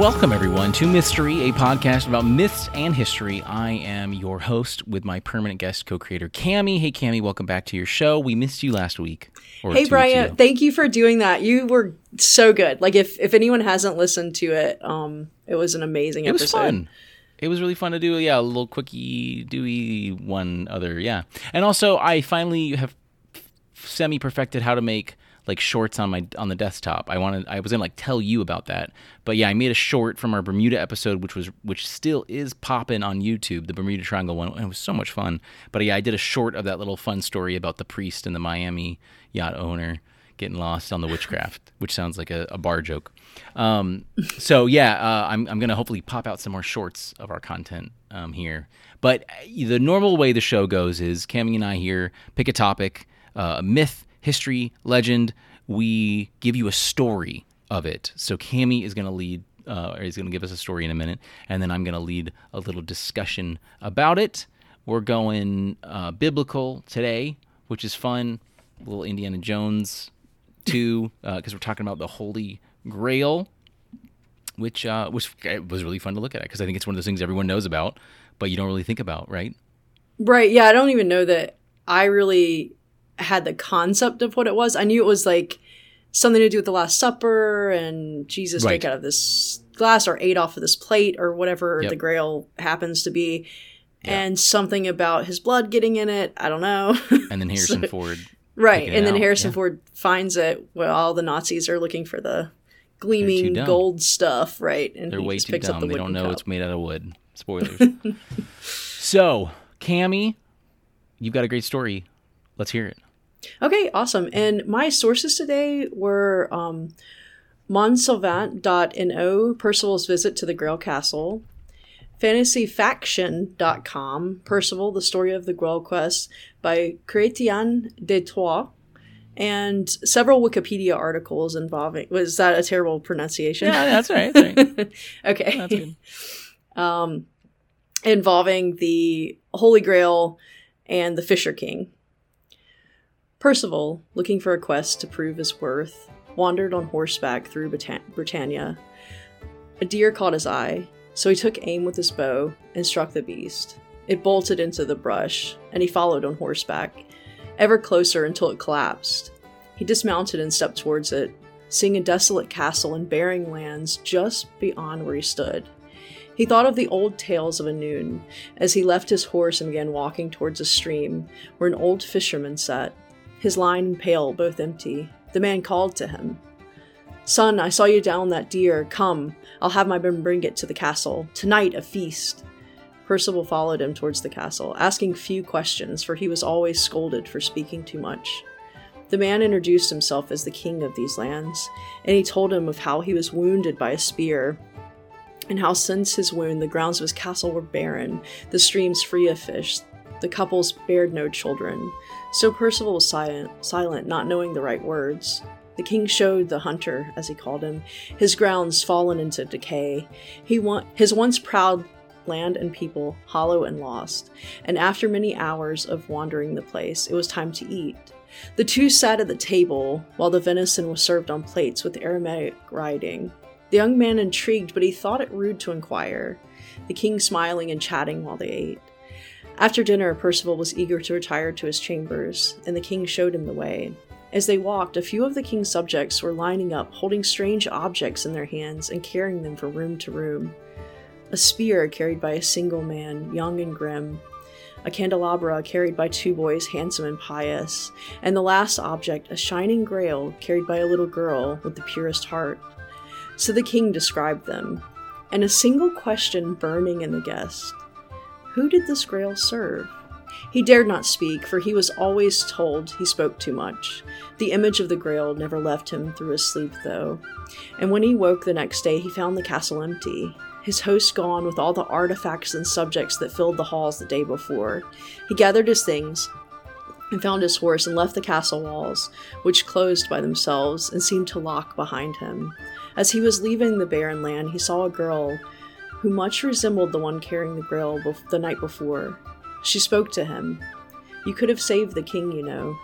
Welcome, everyone, to Mythstorie, a podcast about myths and history. I am your host with my permanent guest co creator, Cammy. Hey, Cammy, welcome back to your show. We missed you last week. Hey, Brian, thank you for doing that. You were so good. Like, if, if anyone hasn't listened to it, um, it was an amazing it episode. was fun. It was really fun to do. Yeah, a little quickie, dewy one other. Yeah. And also, I finally have semi perfected how to make like shorts on my on the desktop. I wanted I was gonna like tell you about that, but yeah, I made a short from our Bermuda episode, which was which still is popping on YouTube, the Bermuda Triangle one. It was so much fun. But yeah, I did a short of that little fun story about the priest and the Miami yacht owner getting lost on the witchcraft, which sounds like a, a bar joke. Um, so yeah, uh, I'm I'm gonna hopefully pop out some more shorts of our content um, here. But uh, the normal way the show goes is Cammy and I here pick a topic, uh, a myth history, legend. We give you a story of it. So Cammy is going to lead, uh, or is going to give us a story in a minute, and then I'm going to lead a little discussion about it. We're going uh, biblical today, which is fun. A little Indiana Jones too, because uh, we're talking about the Holy Grail, which uh, was was really fun to look at because I think it's one of those things everyone knows about, but you don't really think about, right? Right. Yeah, I don't even know that I really had the concept of what it was. I knew it was like something to do with the Last Supper and Jesus right. drank out of this glass or ate off of this plate or whatever yep. the Grail happens to be. Yep. And something about his blood getting in it. I don't know. And then Harrison so, Ford. Right. And then out. Harrison yeah. Ford finds it while all the Nazis are looking for the gleaming gold stuff. Right. And They're way too dumb. The they don't know cup. it's made out of wood. Spoilers. so, Cammy, you've got a great story. Let's hear it. Okay, awesome. And my sources today were um, Monsalvant.no, Percival's Visit to the Grail Castle, FantasyFaction.com, Percival, The Story of the Grail Quest by Chrétien de Troyes, and several Wikipedia articles involving. Was that a terrible pronunciation? Yeah, that's right. That's right. okay. That's good. Um, involving the Holy Grail and the Fisher King. Percival, looking for a quest to prove his worth, wandered on horseback through Britannia. A deer caught his eye, so he took aim with his bow and struck the beast. It bolted into the brush, and he followed on horseback, ever closer until it collapsed. He dismounted and stepped towards it, seeing a desolate castle and barren lands just beyond where he stood. He thought of the old tales of Annwn as he left his horse and began walking towards a stream where an old fisherman sat his line and pail both empty. The man called to him. Son, I saw you down that deer. Come, I'll have my men bring it to the castle. Tonight, a feast. Percival followed him towards the castle, asking few questions, for he was always scolded for speaking too much. The man introduced himself as the king of these lands, and he told him of how he was wounded by a spear, and how since his wound the grounds of his castle were barren, the streams free of fish, the couples bared no children. So Percival was silent, silent, not knowing the right words. The king showed the hunter, as he called him, his grounds fallen into decay. He his once proud land and people hollow and lost. And after many hours of wandering the place, it was time to eat. The two sat at the table while the venison was served on plates with aromatic writing. The young man intrigued, but he thought it rude to inquire. The king smiling and chatting while they ate. After dinner, Percival was eager to retire to his chambers, and the king showed him the way. As they walked, a few of the king's subjects were lining up, holding strange objects in their hands and carrying them from room to room. A spear carried by a single man, young and grim, a candelabra carried by two boys, handsome and pious, and the last object, a shining grail carried by a little girl with the purest heart. So the king described them, and a single question burning in the guest who did this grail serve? He dared not speak, for he was always told he spoke too much. The image of the grail never left him through his sleep, though. And when he woke the next day, he found the castle empty, his host gone with all the artifacts and subjects that filled the halls the day before. He gathered his things and found his horse and left the castle walls, which closed by themselves and seemed to lock behind him. As he was leaving the barren land, he saw a girl who much resembled the one carrying the grail bef- the night before. She spoke to him. You could have saved the king, you know.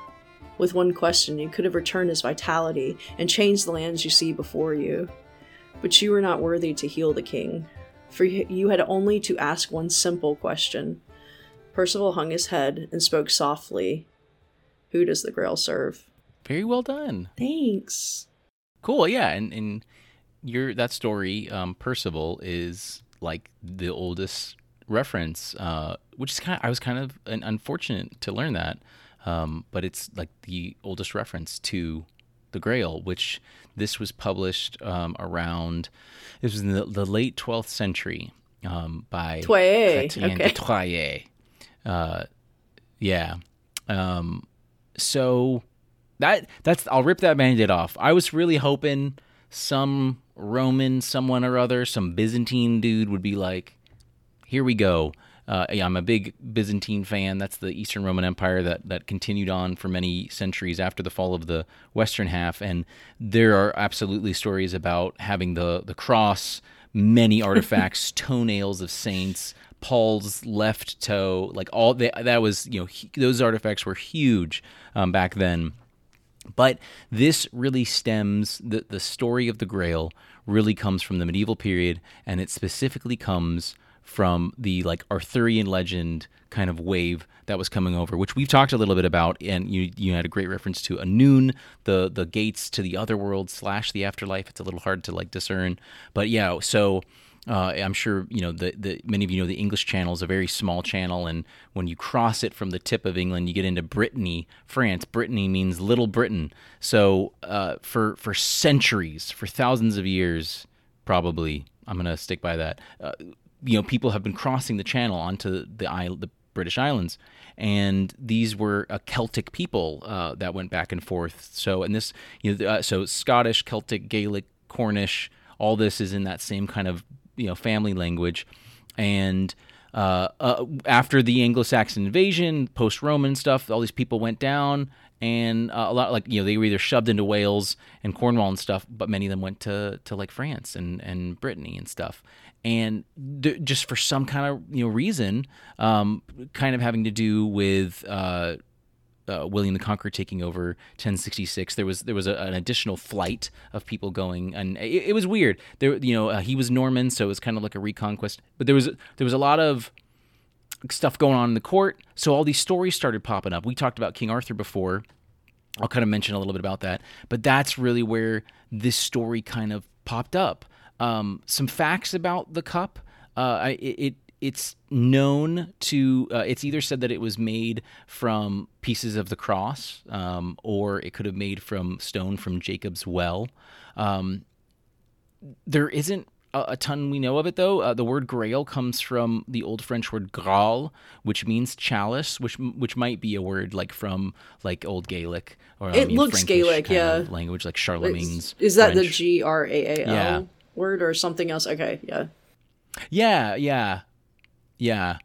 With one question, you could have returned his vitality and changed the lands you see before you. But you were not worthy to heal the king, for you had only to ask one simple question. Percival hung his head and spoke softly. Who does the Grail serve? Very well done. Thanks. Cool. Yeah, and and your that story, um, Percival, is like the oldest reference, uh, which is kind. Of, I was kind of unfortunate to learn that, um, but it's like the oldest reference to the Grail, which this was published um, around. This was in the, the late twelfth century um, by Troyer. Chrétien Okay. de Troyes. Uh, yeah. Um, so that that's I'll rip that band-aid off. I was really hoping some Roman, someone or other, some Byzantine dude would be like, "Here we go." Uh, yeah, I'm a big Byzantine fan. That's the Eastern Roman Empire that that continued on for many centuries after the fall of the Western half, and there are absolutely stories about having the the cross, many artifacts, toenails of saints, Paul's left toe, like all that. That was you know hu- those artifacts were huge um, back then. But this really stems the the story of the Grail really comes from the medieval period, and it specifically comes from the like Arthurian legend kind of wave that was coming over, which we've talked a little bit about, and you you had a great reference to Annwn, the the gates to the other world slash the afterlife. It's a little hard to like discern, but yeah. So uh, I'm sure you know the, the many of you know the English Channel is a very small channel, and when you cross it from the tip of England, you get into Brittany, France. Brittany means Little Britain. So uh, for for centuries, for thousands of years, probably I'm gonna stick by that. Uh, you know, people have been crossing the Channel onto the isle, the British Islands, and these were a Celtic people uh, that went back and forth. So, and this, you know, uh, so Scottish, Celtic, Gaelic, Cornish, all this is in that same kind of you know family language, and. Uh, uh, after the Anglo-Saxon invasion, post-Roman stuff, all these people went down, and uh, a lot like you know they were either shoved into Wales and Cornwall and stuff, but many of them went to to like France and and Brittany and stuff, and th- just for some kind of you know reason, um, kind of having to do with. Uh, uh, William the Conqueror taking over 1066, there was there was a, an additional flight of people going, and it, it was weird. There, you know, uh, he was Norman, so it was kind of like a reconquest. But there was there was a lot of stuff going on in the court, so all these stories started popping up. We talked about King Arthur before. I'll kind of mention a little bit about that, but that's really where this story kind of popped up. Um, some facts about the cup. Uh, it it's known to. Uh, it's either said that it was made from pieces of the cross, um, or it could have made from stone from Jacob's well. Um, there isn't a, a ton we know of it though. Uh, the word Grail comes from the Old French word Graal, which means chalice, which which might be a word like from like Old Gaelic or It I mean, looks Frankish Gaelic, yeah. language like Charlemagne's. Is that the French. G R A A L Yeah. word or something else? Okay, yeah. Yeah, yeah, yeah.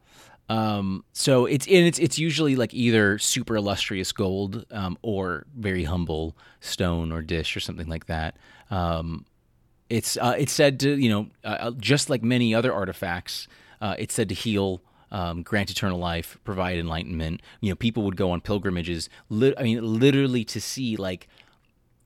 Um, so it's and it's it's usually like either super illustrious gold um, or very humble stone or dish or something like that. Um, it's uh, it's said to you know uh, just like many other artifacts, uh, it's said to heal. Um, grant eternal life, provide enlightenment. You know, people would go on pilgrimages. Li- I mean, literally to see like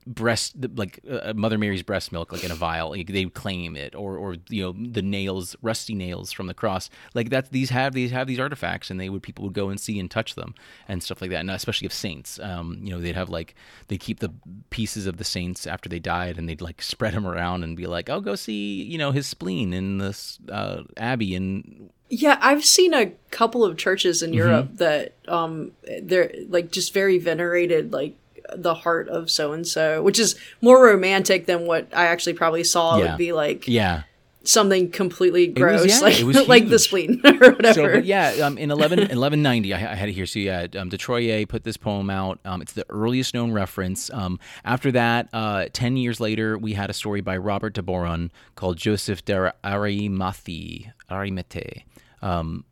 breast like uh, mother mary's breast milk like in a vial like, they would claim it or or you know the nails rusty nails from the cross like that these have these have these artifacts and they would people would go and see and touch them and stuff like that and especially of saints um you know they'd have like they keep the pieces of the saints after they died and they'd like spread them around and be like oh go see you know his spleen in this uh abbey and Yeah, I've seen a couple of churches Mm-hmm. in Europe that um they're like just very venerated like the heart of so and so, which is more romantic than what I actually probably saw Yeah. would be like yeah something completely was- gross, yeah, like was like the spleen or whatever. So, yeah, um, in 11, 1190, I, I had it here. So, yeah, um, de put this poem out. Um, it's the earliest known reference. Um, after that, uh, 10 years later, we had a story by Robert de Boron called Joseph de Arimathie. Arimete. Um,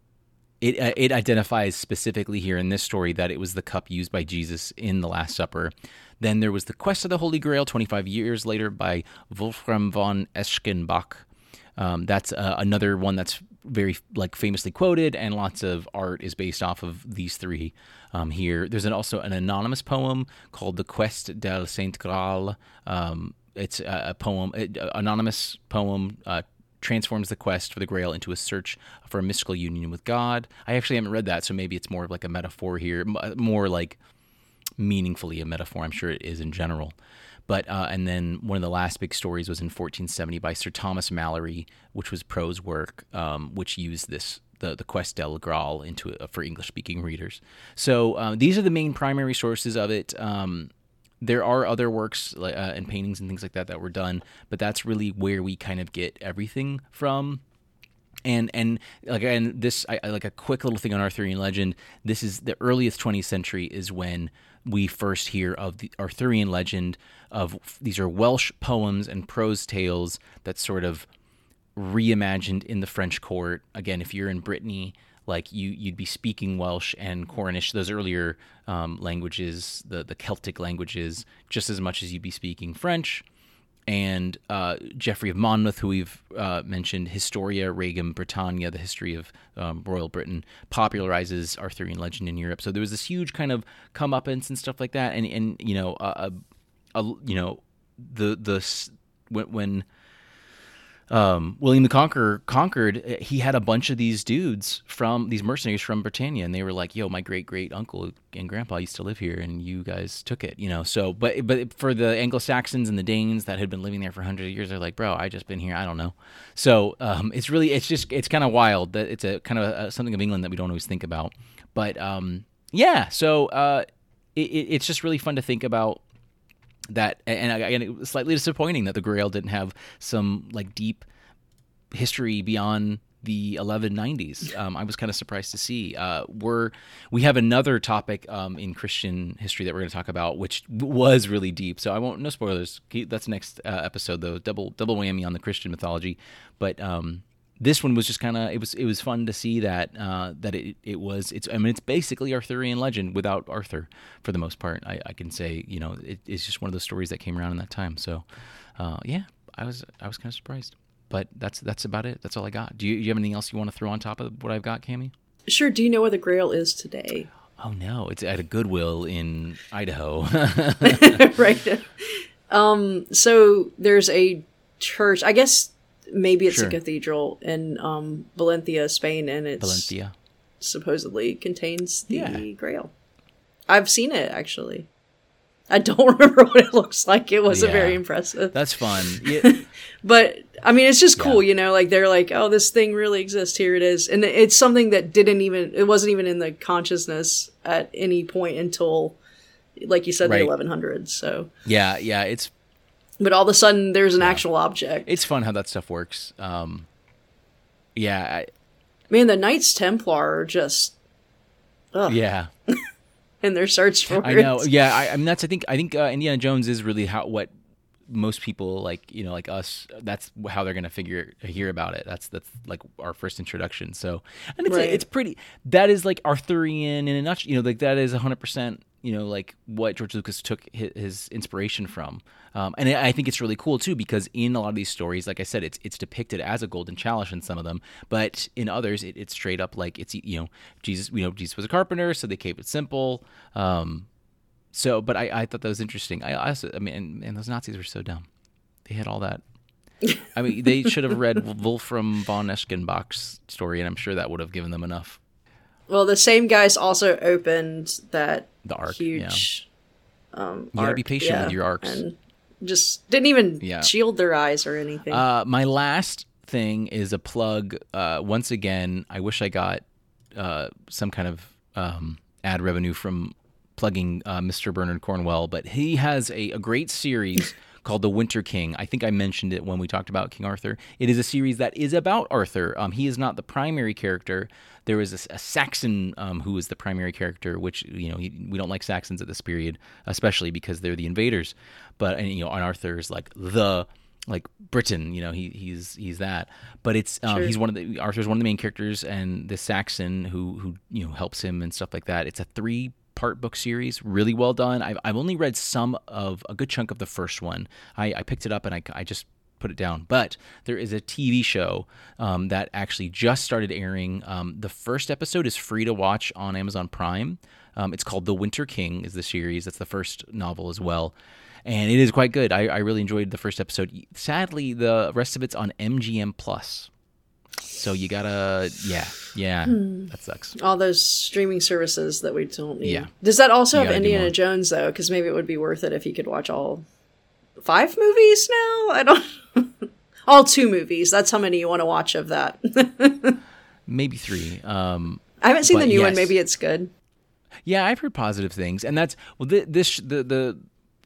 it, uh, it identifies specifically here in this story that it was the cup used by Jesus in the Last Supper. Then there was the Quest of the Holy Grail 25 years later by Wolfram von Eschenbach. Um, that's uh, another one that's very like famously quoted, and lots of art is based off of these three. Um, here, there's an, also an anonymous poem called "The Quest del Saint Graal" um, it's a, a poem, a, anonymous poem. Uh, transforms the quest for the Grail into a search for a mystical union with God. I actually haven't read that, so maybe it's more of like a metaphor here, more like meaningfully a metaphor. I'm sure it is in general. But uh, and then one of the last big stories was in 1470 by Sir Thomas Malory, which was prose work, um, which used this the the Quest del Graal into it for English speaking readers. So uh, these are the main primary sources of it. Um, there are other works uh, and paintings and things like that that were done, but that's really where we kind of get everything from and and like and this I, like a quick little thing on Arthurian legend. This is the earliest 20th century is when we first hear of the Arthurian legend of these are Welsh poems and prose tales that sort of reimagined in the French court. Again, if you're in Brittany, like you you'd be speaking Welsh and Cornish, those earlier um, languages, the the Celtic languages, just as much as you'd be speaking French. And uh, Geoffrey of Monmouth, who we've uh, mentioned, Historia Regum Britannia, the history of um, royal Britain, popularizes Arthurian legend in Europe. So there was this huge kind of comeuppance and stuff like that. And and you know, a, a, you know, the the when, when um, William the Conqueror conquered, eh, he had a bunch of these dudes from these mercenaries from Britannia, and they were like, "Yo, my great great uncle and grandpa used to live here, and you guys took it," you know. So, but but for the Anglo Saxons and the Danes that had been living there for hundreds of years, they're like, "Bro, I just been here, I don't know." So um, it's really it's just it's kind of wild that it's a kind of a, something of England that we don't always think about, but um, yeah. So uh, it, it's just really fun to think about that and again it was slightly disappointing that the grail didn't have some like deep history beyond the 1190s. Um, I was kind of surprised to see. Uh, we're we have another topic um, in Christian history that we're going to talk about, which was really deep. So I won't no spoilers. That's next uh, episode though. Double double whammy on the Christian mythology. But um, this one was just kind of it was it was fun to see that uh, that it it was it's I mean it's basically Arthurian legend without Arthur for the most part. I, I can say you know it, it's just one of those stories that came around in that time. So uh, yeah, I was I was kind of surprised, but that's that's about it. That's all I got. Do you, do you have anything else you want to throw on top of what I've got, Cammy? Sure. Do you know where the Grail is today? Oh no, it's at a Goodwill in Idaho. right. Um. So there's a church. I guess maybe it's sure. a cathedral in um, Valencia, Spain, and it's Valencia supposedly contains the yeah. Grail. I've seen it actually. I don't remember what it looks like. It wasn't yeah. very impressive. That's fun. Yeah. but I mean, it's just cool, yeah. you know. Like they're like, "Oh, this thing really exists. Here it is," and it's something that didn't even. It wasn't even in the consciousness at any point until, like you said, right. the 1100s. So yeah, yeah, it's but all of a sudden there's an yeah. actual object. It's fun how that stuff works. Um, yeah, I, man, the Knights Templar are just, ugh. yeah, and their search for. I know. Yeah, I, I, mean that's I think I think uh, Indiana Jones is really how what most people like you know like us that's how they're gonna figure hear about it that's that's like our first introduction so and it's right. it's pretty that is like arthurian in a nutshell you know like that is 100% you know like what george lucas took his, his inspiration from um, and I think it's really cool too because in a lot of these stories, like I said, it's it's depicted as a golden chalice in some of them, but in others, it, it's straight up like it's you know Jesus. You know Jesus was a carpenter, so they kept it simple. Um, so, but I, I thought that was interesting. I also, I mean, and, and those Nazis were so dumb. They had all that. I mean, they should have read Wolfram von Eschenbach's story, and I'm sure that would have given them enough. Well, the same guys also opened that the Ark, huge. Yeah. Um, you gotta be patient yeah, with your Arks. And just didn't even yeah. shield their eyes or anything. Uh, my last thing is a plug. Uh, once again, I wish I got uh, some kind of um, ad revenue from plugging uh, Mr. Bernard Cornwell, but he has a, a great series called The Winter King. I think I mentioned it when we talked about King Arthur. It is a series that is about Arthur. Um, he is not the primary character. There is a, a Saxon um, who is the primary character, which you know he, we don't like Saxons at this period, especially because they're the invaders. But and, you know, Arthur is like the like Britain, you know, he he's he's that. But it's um, sure. he's one of the Arthur's one of the main characters, and the Saxon who who you know helps him and stuff like that. It's a three book series, really well done. I've I've only read some of a good chunk of the first one. I, I picked it up and I I just put it down. But there is a TV show um, that actually just started airing. Um, the first episode is free to watch on Amazon Prime. Um, it's called The Winter King. Is the series? That's the first novel as well, and it is quite good. I, I really enjoyed the first episode. Sadly, the rest of it's on MGM Plus. So you gotta, yeah, yeah, that sucks. All those streaming services that we don't need. Yeah. Does that also You have Indiana. Jones though? Because maybe it would be worth it if you could watch all five movies now. I don't. all two movies. That's how many you want to watch of that. Maybe three. Um, I haven't seen the new one. Maybe it's good. Yeah, I've heard positive things, and that's well. Th- this the the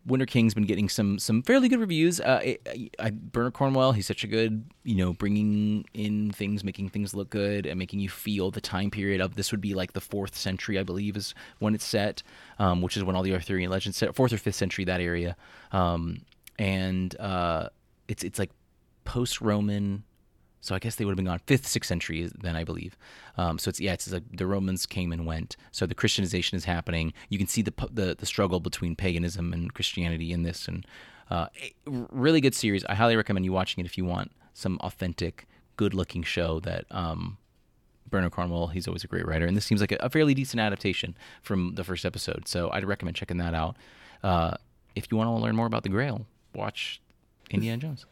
Winter King's been getting some some fairly good reviews. Uh, it, I, Bernard Cornwell, he's such a good, you know, bringing in things, making things look good, and making you feel the time period of this would be like the fourth century, I believe, is when it's set, um, which is when all the Arthurian legends set, fourth or fifth century that area, um, and uh, it's it's like post Roman so I guess they would have been gone fifth, sixth century then I believe. Um, so it's yeah, it's like the Romans came and went. So the Christianization is happening. You can see the the, the struggle between paganism and Christianity in this, and uh, really good series. I highly recommend you watching it if you want some authentic, good-looking show that. Um, Bernard Cornwell, he's always a great writer, and this seems like a, a fairly decent adaptation from the first episode. So I'd recommend checking that out. Uh, if you want to learn more about the Grail, watch Indiana Jones.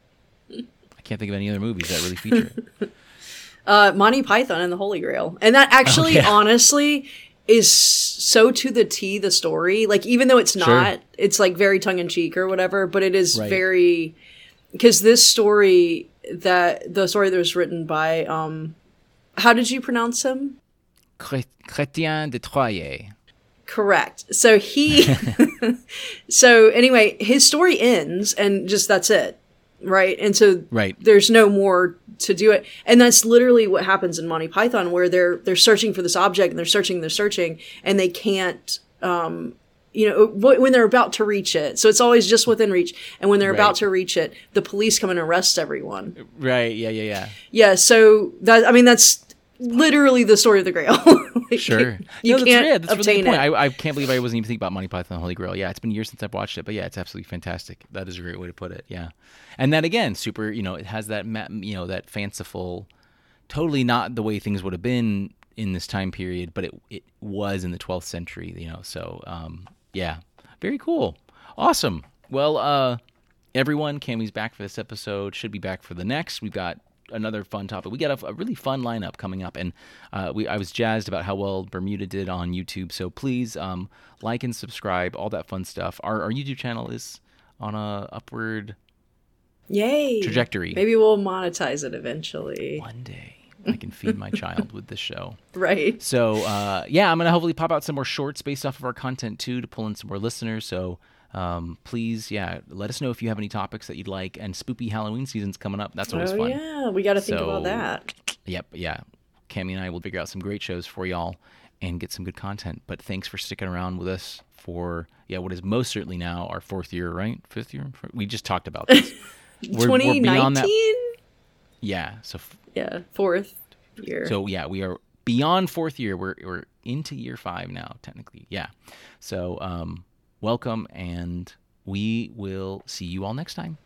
I can't think of any other movies that really feature it. Uh, Monty Python and the Holy Grail, and that actually, Oh, yeah. honestly, is so to the T the story. Like even though it's Sure. not, it's like very tongue in cheek or whatever, but it is Right. very because this story that the story that was written by um, how did you pronounce him? Chrétien Chrétien de Troyes. Correct. So he, so anyway, his story ends and just that's it, right? And so Right. there's no more to do it, and that's literally what happens in Monty Python, where they're they're searching for this object and they're searching, they're searching, and they can't. Um, you know, wh- when they're about to reach it. So it's always just within reach. And when they're Right. about to reach it, the police come and arrest everyone. Right. Yeah. Yeah. Yeah. Yeah. So that, I mean, that's literally the story of the Grail. Like, Sure. You no, that's, can't yeah, that's a really obtain point. it. I, I can't believe I wasn't even thinking about Monty Python and the Holy Grail. Yeah, it's been years since I've watched it, but yeah, it's absolutely fantastic. That is a great way to put it. Yeah, and then again, super. You know, it has that you know that fanciful, totally not the way things would have been in this time period, but it it was in the 12th century. You know, so um, yeah, very cool, awesome. Well, uh, everyone, Cammy's back for this episode. Should be back for the next. We've got another fun topic. We got a, a really fun lineup coming up, and uh, we I was jazzed about how well Bermuda did on YouTube. So please um, like and subscribe, all that fun stuff. Our our YouTube channel is on a upward Yay. trajectory. Maybe we'll monetize it eventually. One day I can feed my child with this show. Right. So uh, yeah, I'm gonna hopefully pop out some more shorts based off of our content too to pull in some more listeners. So um, please, yeah, let us know if you have any topics that you'd like. And spoopy Halloween season's coming up. That's always Oh, fun. yeah. We got to think So- about that. Yep, yeah. Cammy and I will figure out some great shows for y'all and get some good content. But thanks for sticking around with us for yeah, what is most certainly now our fourth year, right? Fifth year. We just talked about this. We're- we're beyond 2019? that- Yeah. So f- Yeah. Fourth year. so yeah, we are beyond fourth year. We're we're into year five now, technically. Yeah. So um, welcome, and we will see you all next time.